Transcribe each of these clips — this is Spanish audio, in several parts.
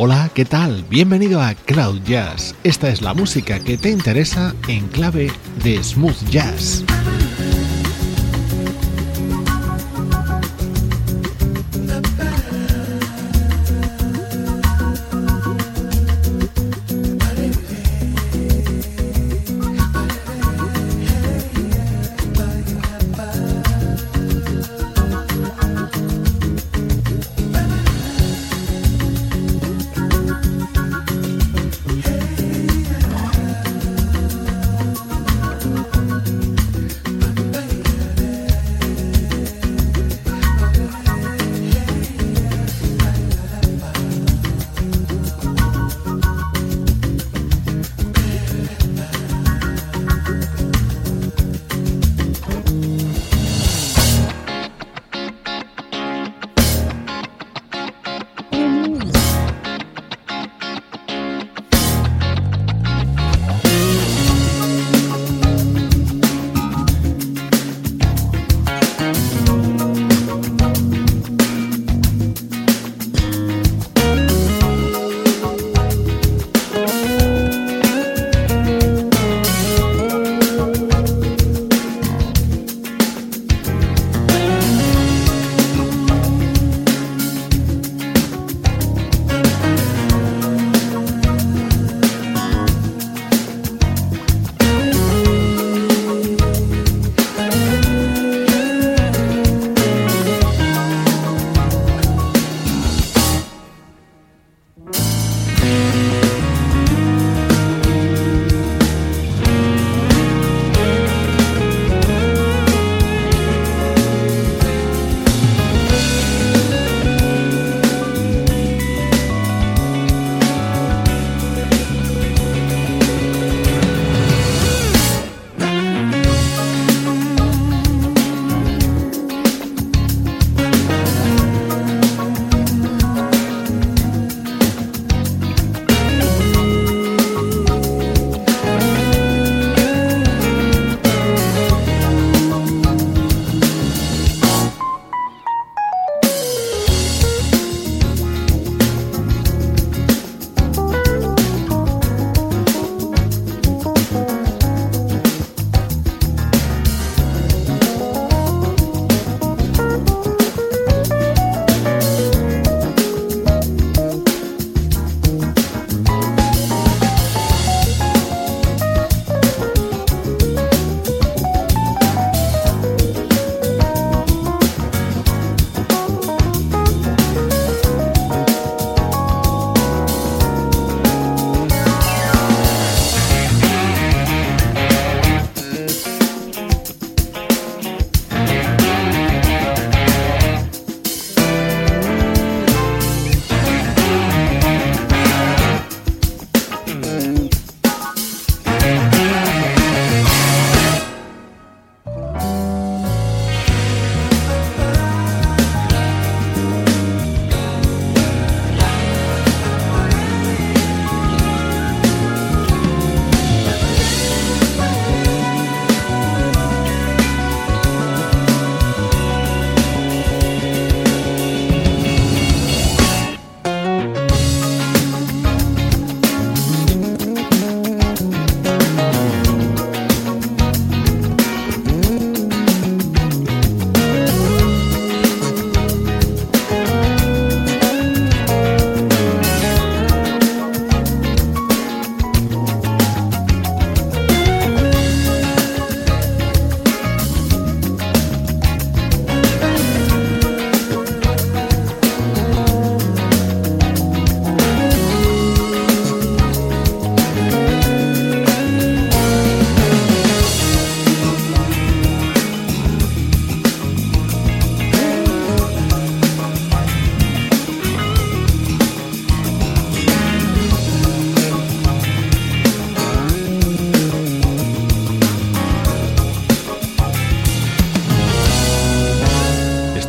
Hola, ¿qué tal? Bienvenido a Cloud Jazz. Esta es la música que te interesa en clave de smooth jazz.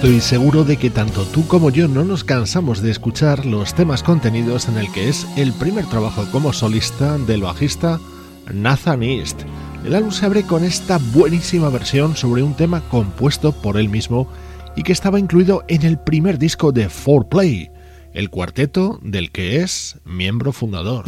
Estoy seguro de que tanto tú como yo no nos cansamos de escuchar los temas contenidos en el que es el primer trabajo como solista del bajista Nathan East. El álbum se abre con esta buenísima versión sobre un tema compuesto por él mismo y que estaba incluido en el primer disco de 4Play, el cuarteto del que es miembro fundador.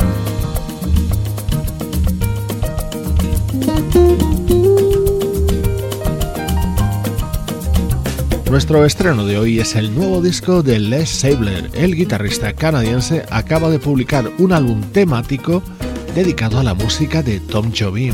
Nuestro estreno de hoy es el nuevo disco de Les Sabler. El guitarrista canadiense acaba de publicar un álbum temático dedicado a la música de Tom Jobim.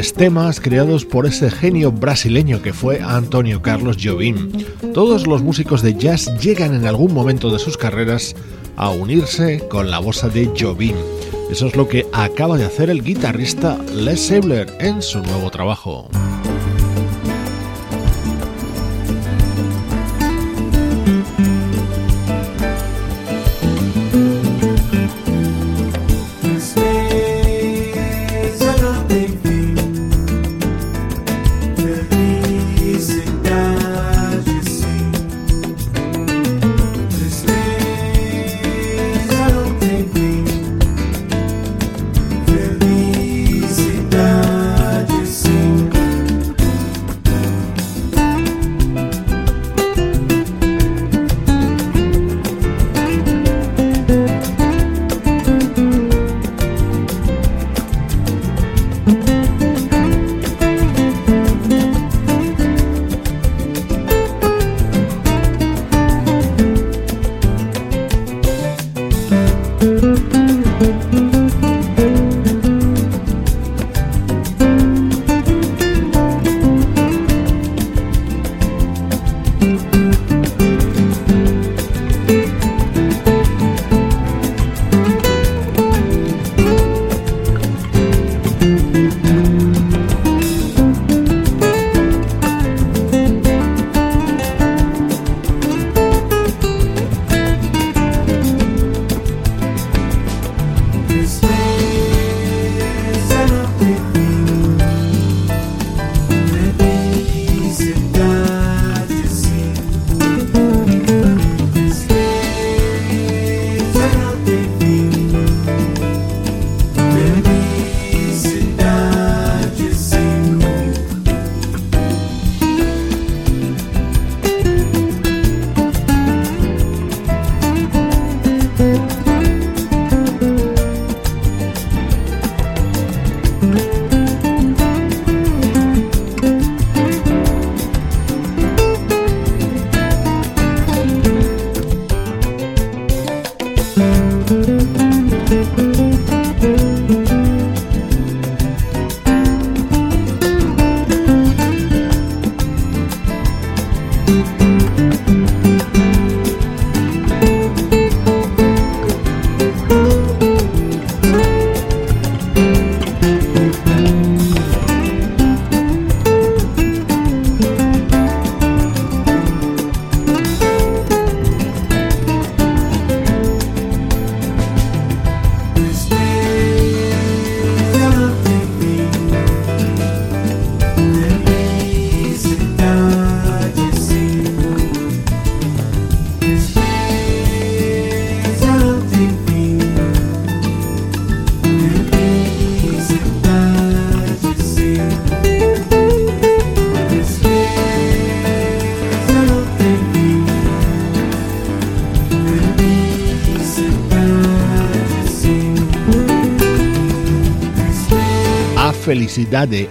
Temas creados por ese genio brasileño que fue Antonio Carlos Jobim. Todos los músicos de jazz llegan en algún momento de sus carreras a unirse con la voz de Jobim. Eso es lo que acaba de hacer el guitarrista Les Sabler en su nuevo trabajo.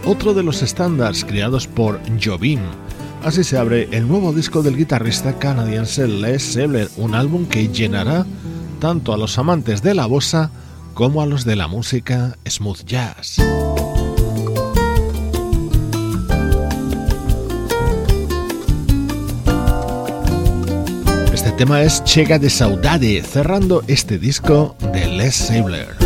Otro de los estándares creados por Jobim. Así se abre el nuevo disco del guitarrista canadiense Les Sebler, un álbum que llenará tanto a los amantes de la bossa como a los de la música smooth jazz. Este tema es Chega de Saudade, cerrando este disco de Les Sabler.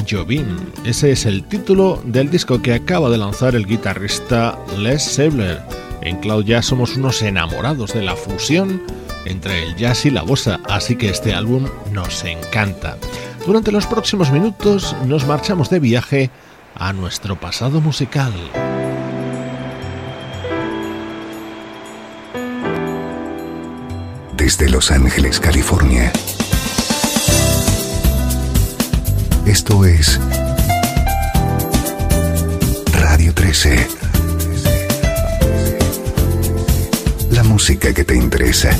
A Jobim. Ese es el título del disco que acaba de lanzar el guitarrista Les Sebler. En Cloud somos unos enamorados de la fusión entre el jazz y la bossa, así que este álbum nos encanta. Durante los próximos minutos nos marchamos de viaje a nuestro pasado musical. Desde Los Ángeles, California Esto es Radio 13. La música que te interesa.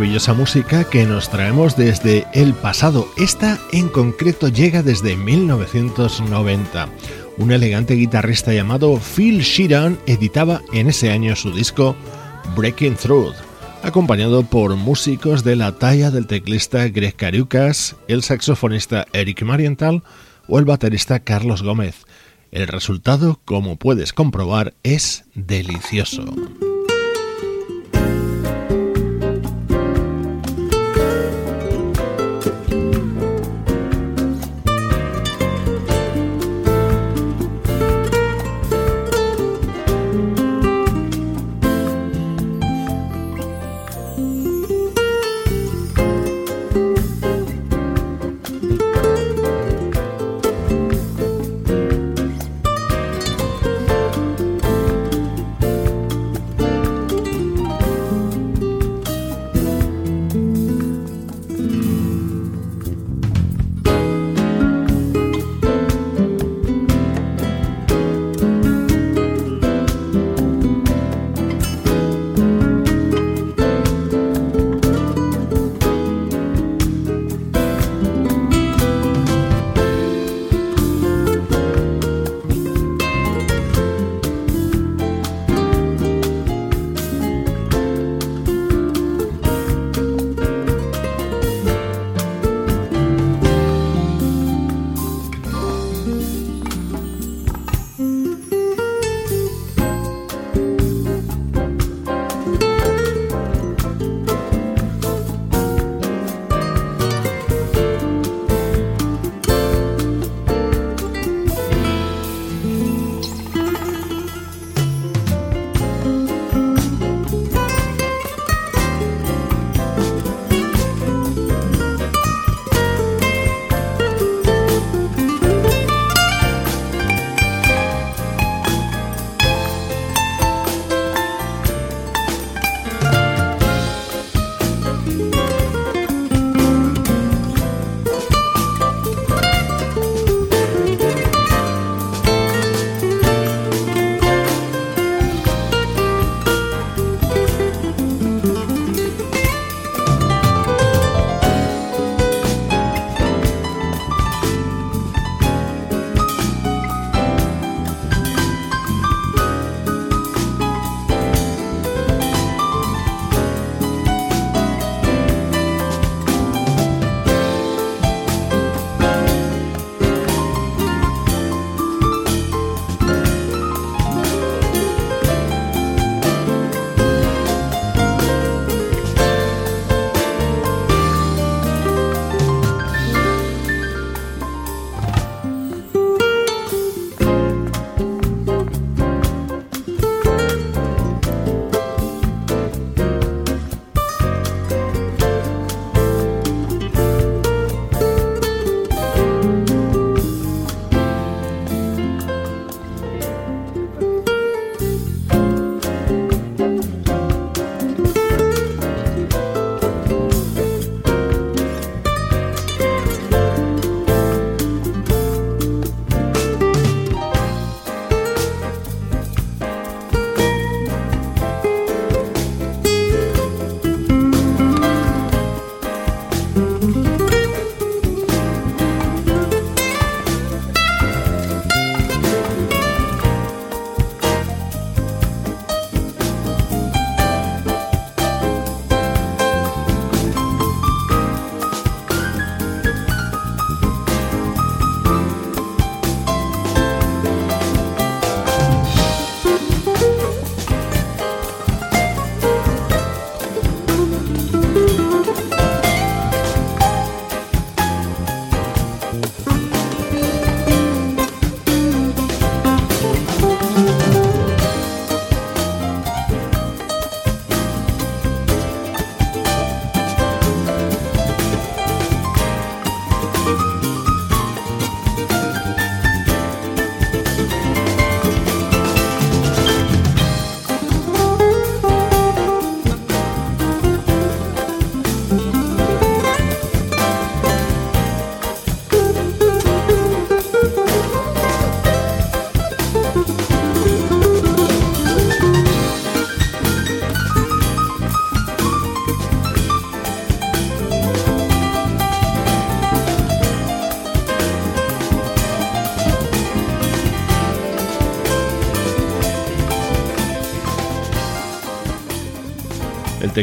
Maravillosa música que nos traemos desde el pasado. Esta en concreto llega desde 1990. Un elegante guitarrista llamado Phil Sheeran editaba en ese año su disco Breaking Through, acompañado por músicos de la talla del teclista Greg Cariucas, el saxofonista Eric Marienthal o el baterista Carlos Gómez. El resultado, como puedes comprobar, es delicioso.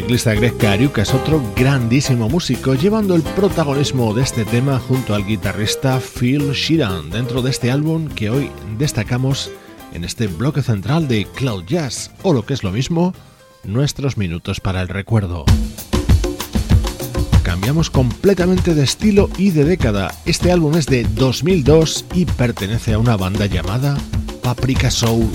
El teclista Greg Cariuca es otro grandísimo músico, llevando el protagonismo de este tema junto al guitarrista Phil Sheeran dentro de este álbum que hoy destacamos en este bloque central de Cloud Jazz, o lo que es lo mismo, nuestros minutos para el recuerdo. Cambiamos completamente de estilo y de década. Este álbum es de 2002 y pertenece a una banda llamada Paprika Soul.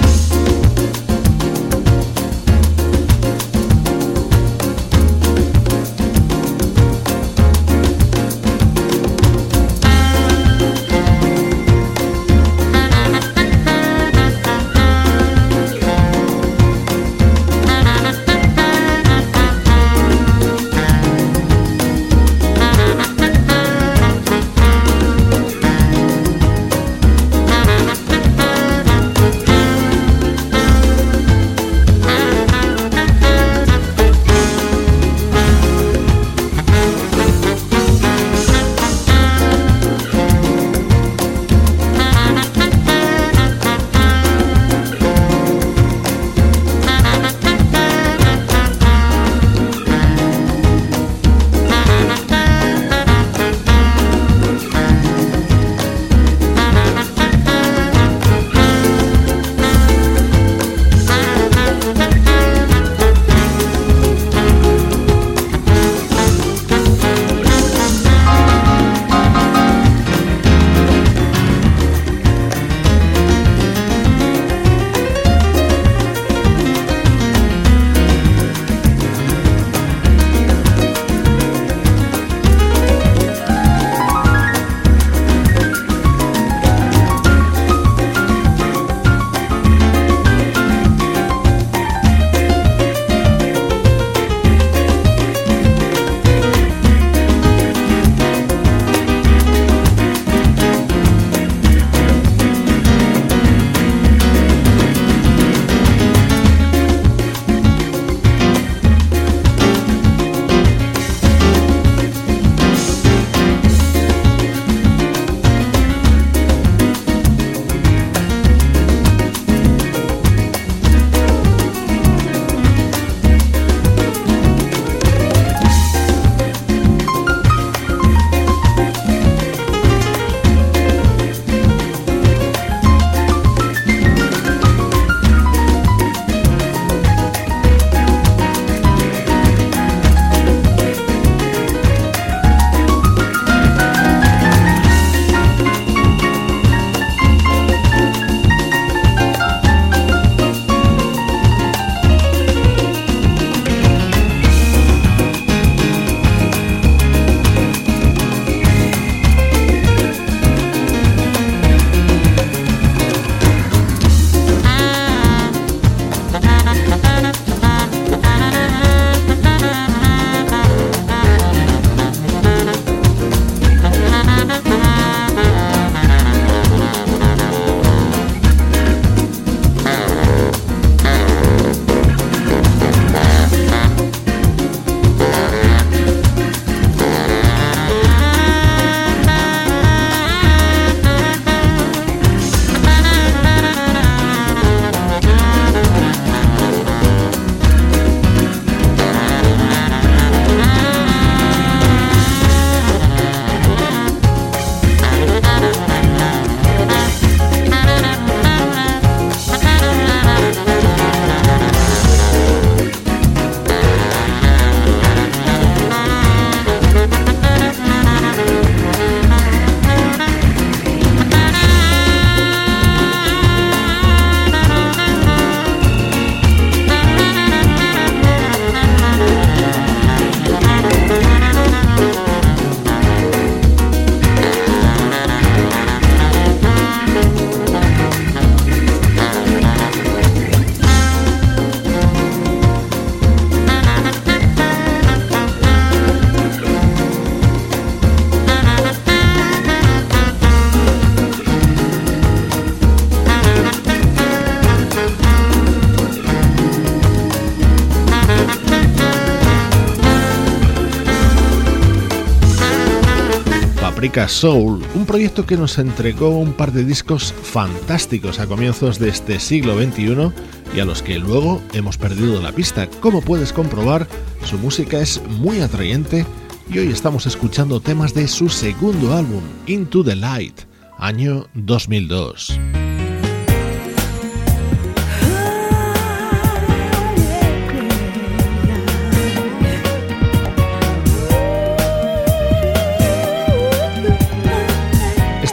Soul, un proyecto que nos entregó un par de discos fantásticos a comienzos de este siglo XXI y a los que luego hemos perdido la pista. Como puedes comprobar, su música es muy atrayente y hoy estamos escuchando temas de su segundo álbum, Into the Light, año 2002.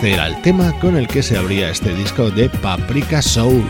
Era el tema con el que se abría este disco de Paprika Soul.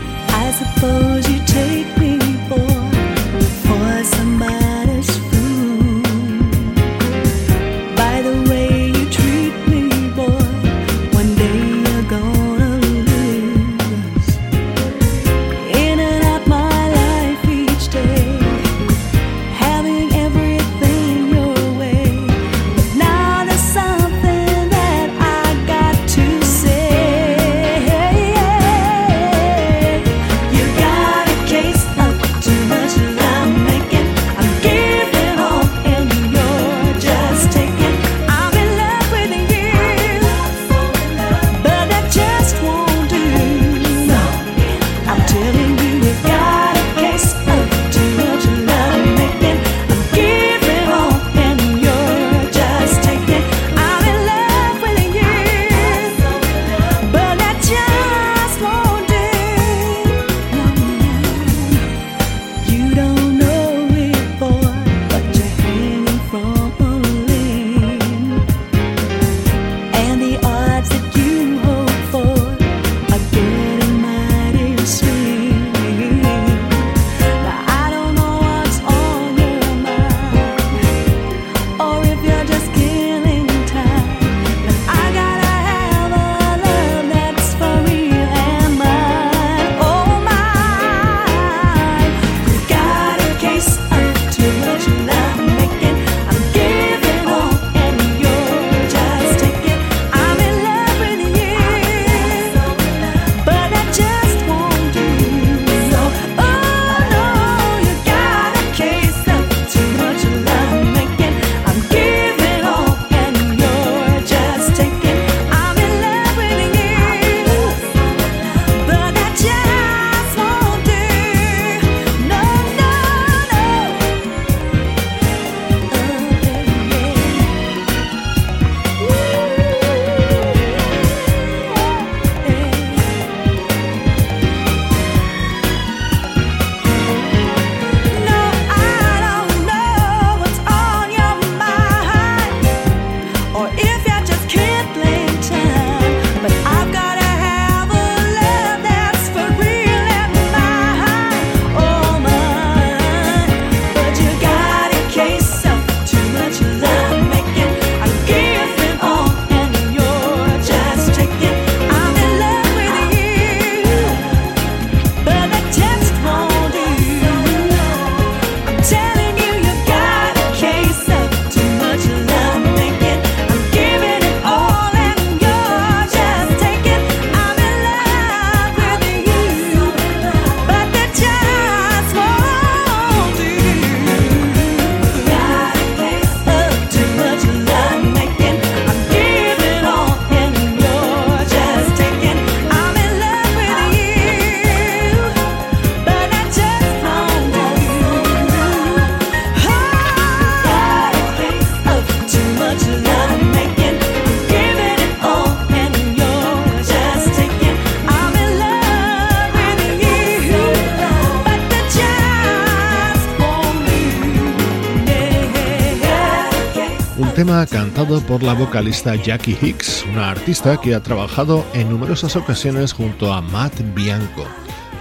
Cantado por la vocalista Jackie Hicks, una artista que ha trabajado en numerosas ocasiones junto a Matt Bianco.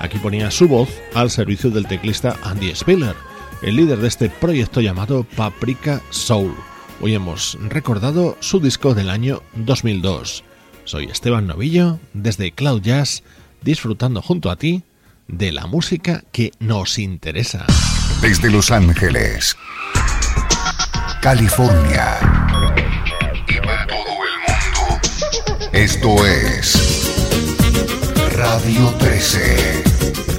Aquí ponía su voz al servicio del teclista Andy Spiller, el líder de este proyecto llamado Paprika Soul. Hoy hemos recordado su disco del año 2002. Soy Esteban Novillo, desde Cloud Jazz, disfrutando junto a ti de la música que nos interesa. Desde Los Ángeles, California Esto es Radio 13.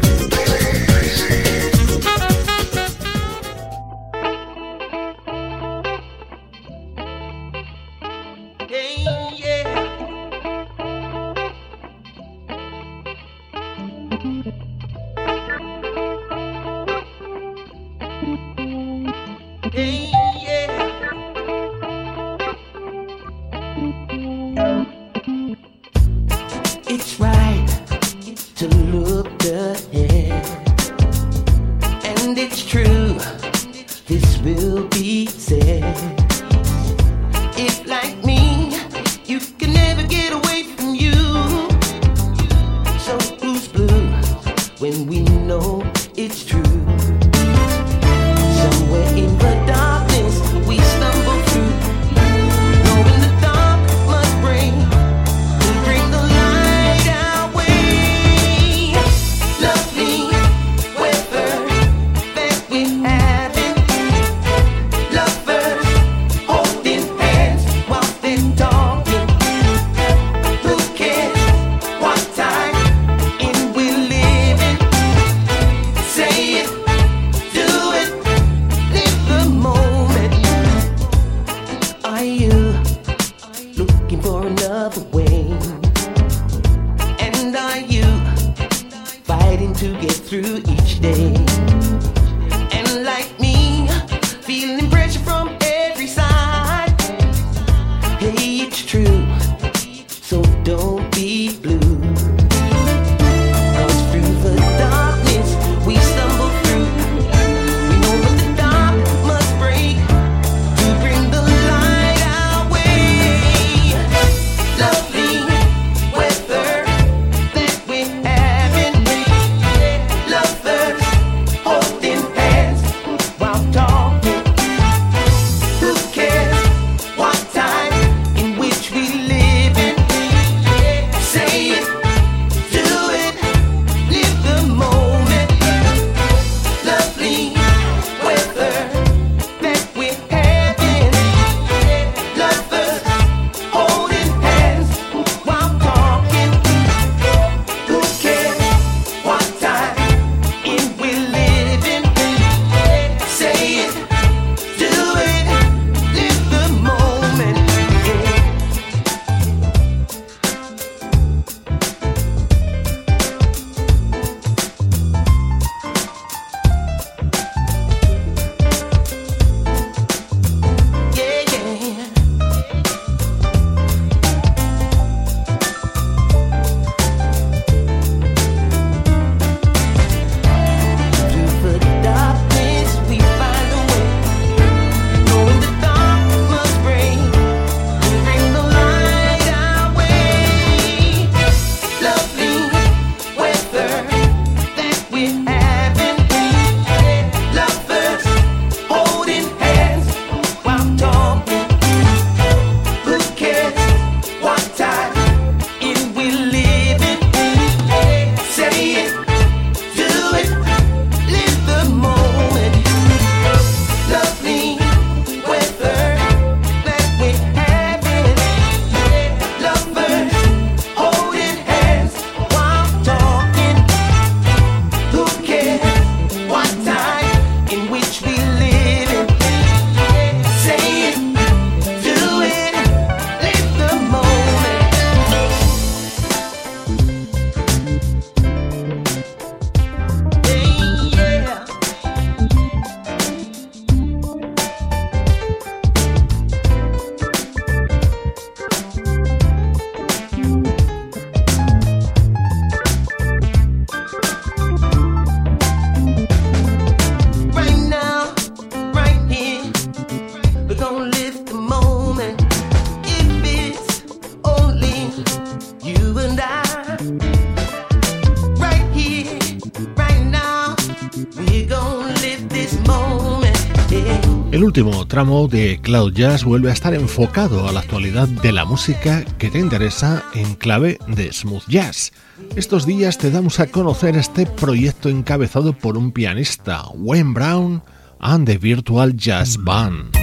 El último tramo de Cloud Jazz vuelve a estar enfocado a la actualidad de la música que te interesa en clave de smooth jazz. Estos días te damos a conocer este proyecto encabezado por un pianista, Wayne Brown, and the Virtual Jazz Band.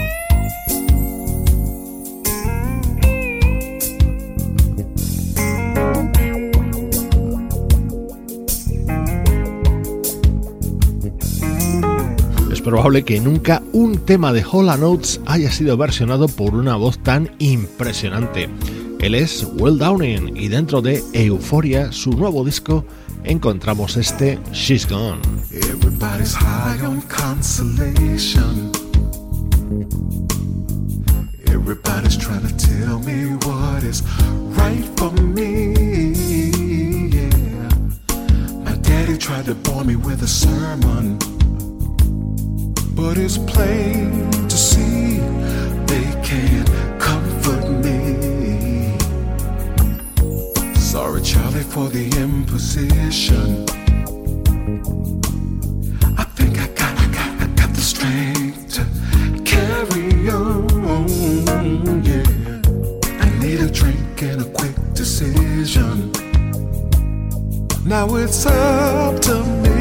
Probable que nunca un tema de Hall Notes haya sido versionado por una voz tan impresionante. Él es Will Downing y dentro de Euphoria, su nuevo disco, encontramos este She's Gone. Everybody's high on consolation. Everybody's trying to tell me what is right for me. Yeah. My daddy tried to bore me with a sermon. But it's plain to see they can't comfort me. Sorry, Charlie, for the imposition. I think I got, I got, I got the strength to carry on. Yeah, I need a drink and a quick decision. Now it's up to me,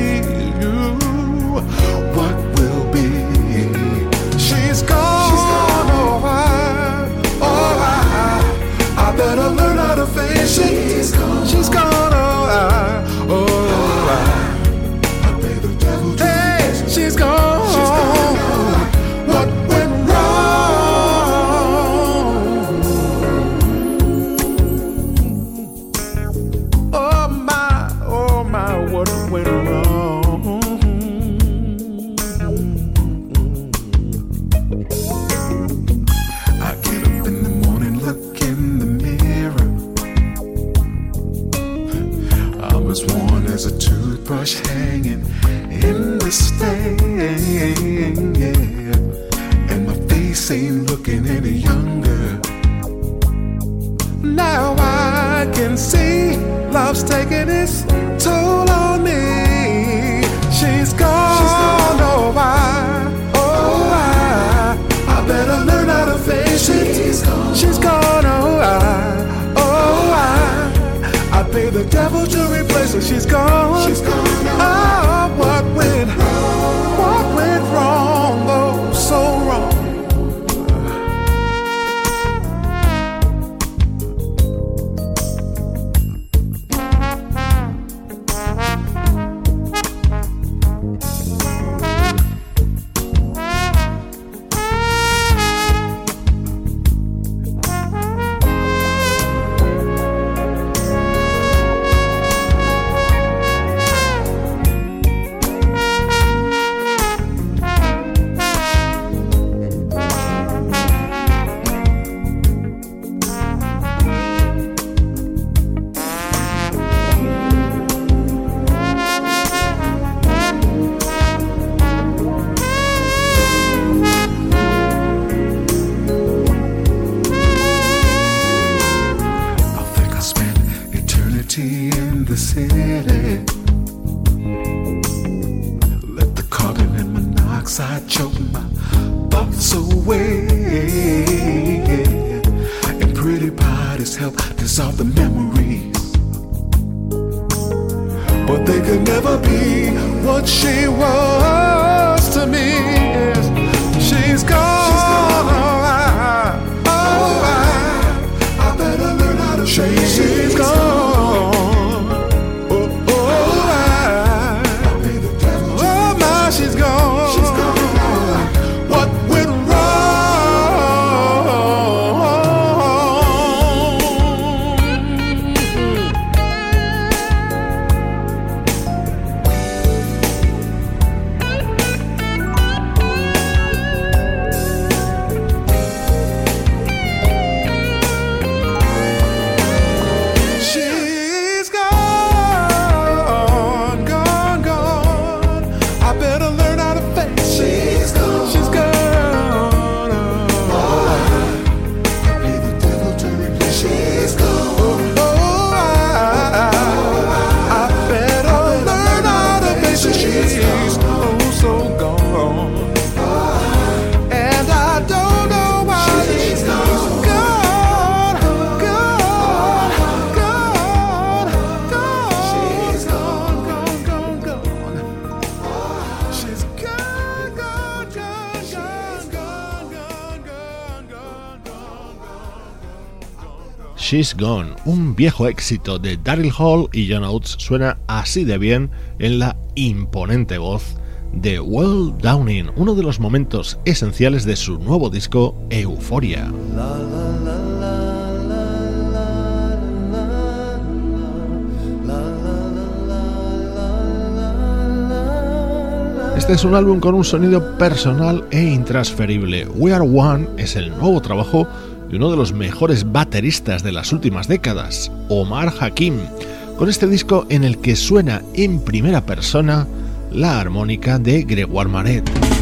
She's Gone, un viejo éxito de Daryl Hall y John Oates, suena así de bien en la imponente voz de Well Downing, uno de los momentos esenciales de su nuevo disco Euforia. Este es un álbum con un sonido personal e intransferible. We Are One es el nuevo trabajo de uno de los mejores bateristas de las últimas décadas, Omar Hakim, con este disco en el que suena en primera persona la armónica de Gregoire Maret.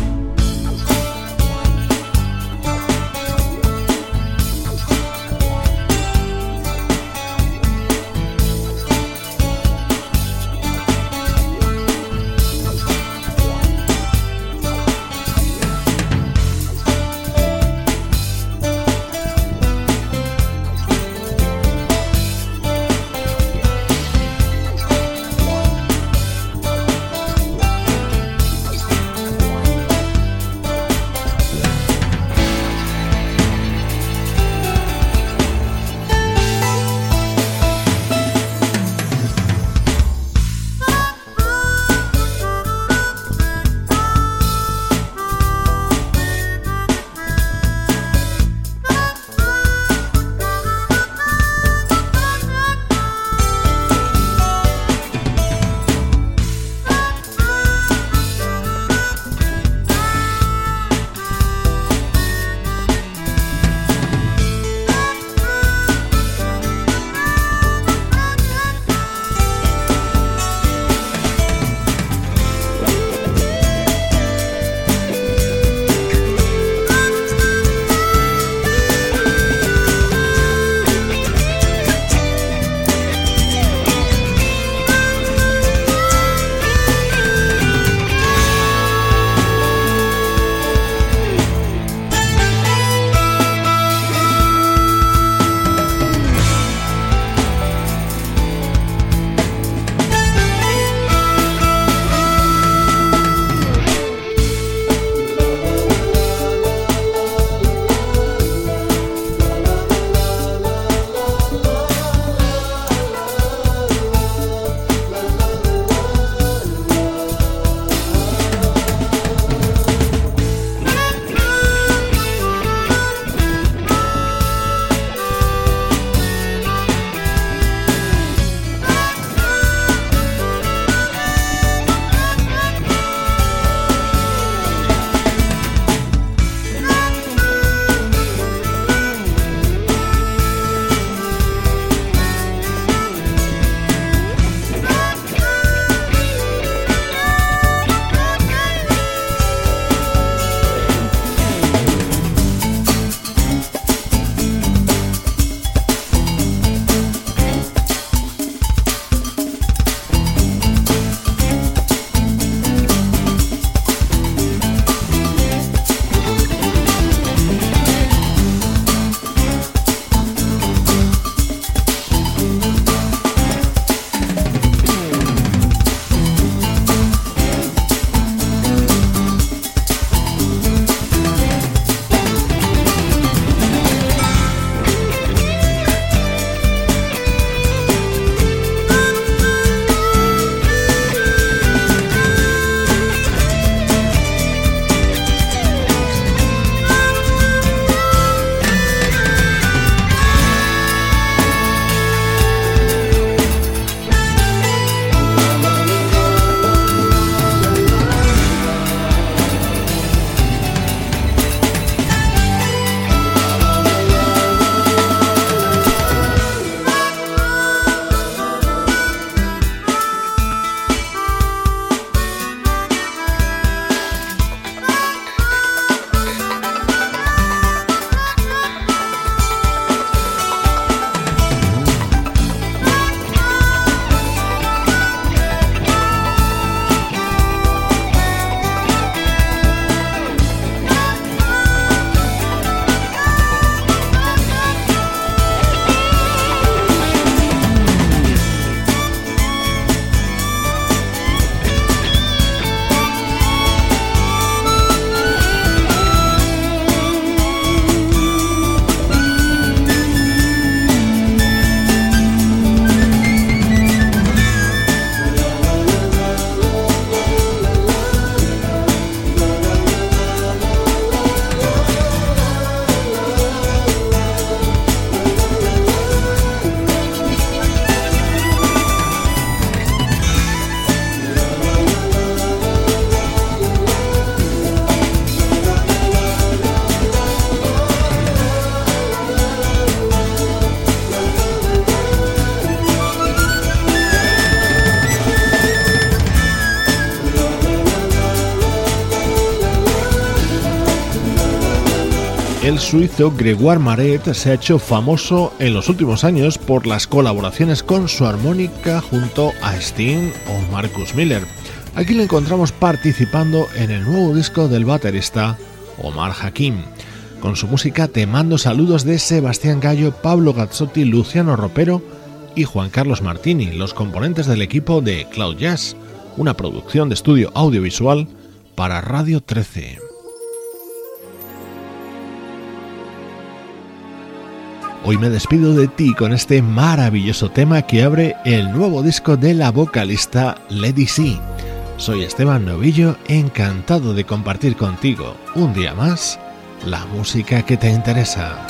El suizo Gregoire Maret se ha hecho famoso en los últimos años por las colaboraciones con su armónica junto a Sting o Marcus Miller. Aquí le encontramos participando en el nuevo disco del baterista Omar Hakim. Con su música te mando saludos de Sebastián Gallo, Pablo Gazzotti, Luciano Ropero y Juan Carlos Martini, los componentes del equipo de Cloud Jazz, una producción de estudio audiovisual para Radio 13. Hoy me despido de ti con este maravilloso tema que abre el nuevo disco de la vocalista Lady C. Soy Esteban Novillo, encantado de compartir contigo un día más la música que te interesa.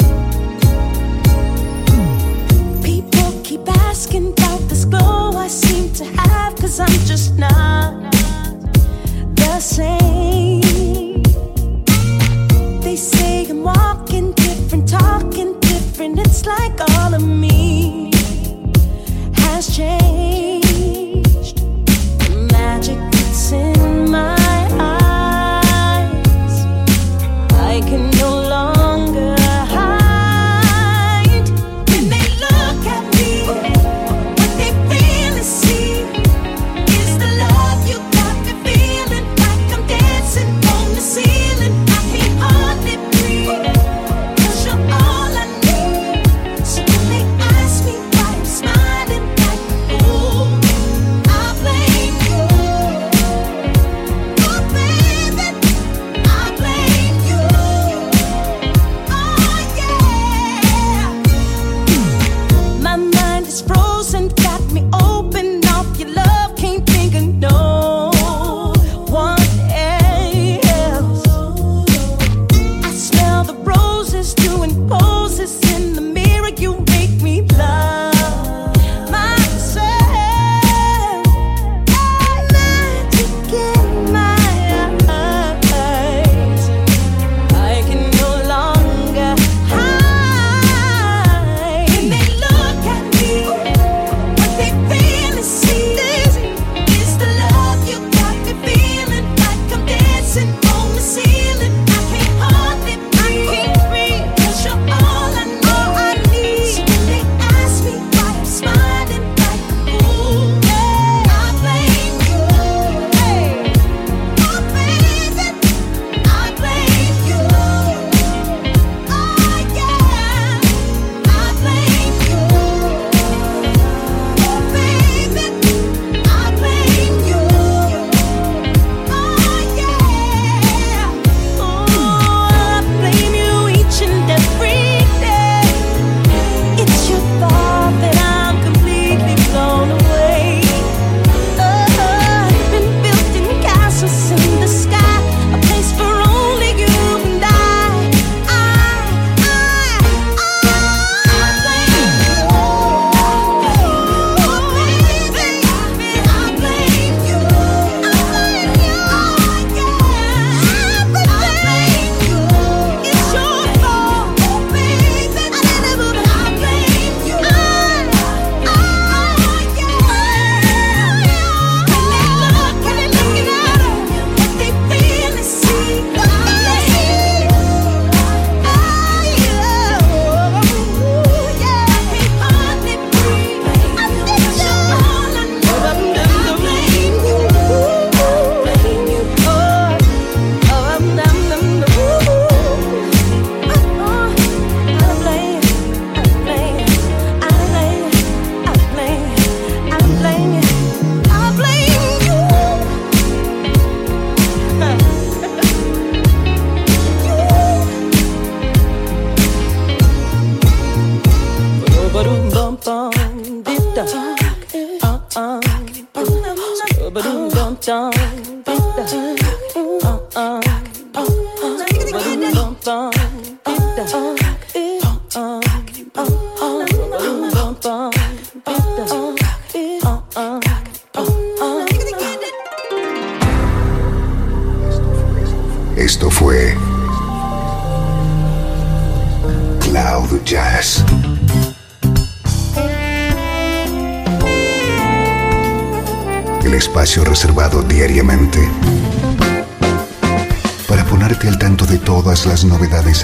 All of me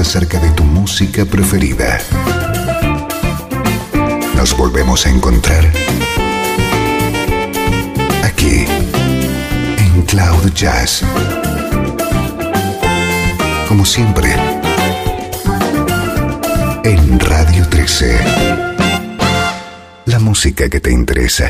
acerca de tu música preferida. Nos volvemos a encontrar aquí en Cloud Jazz. Como siempre, en Radio 13. La música que te interesa.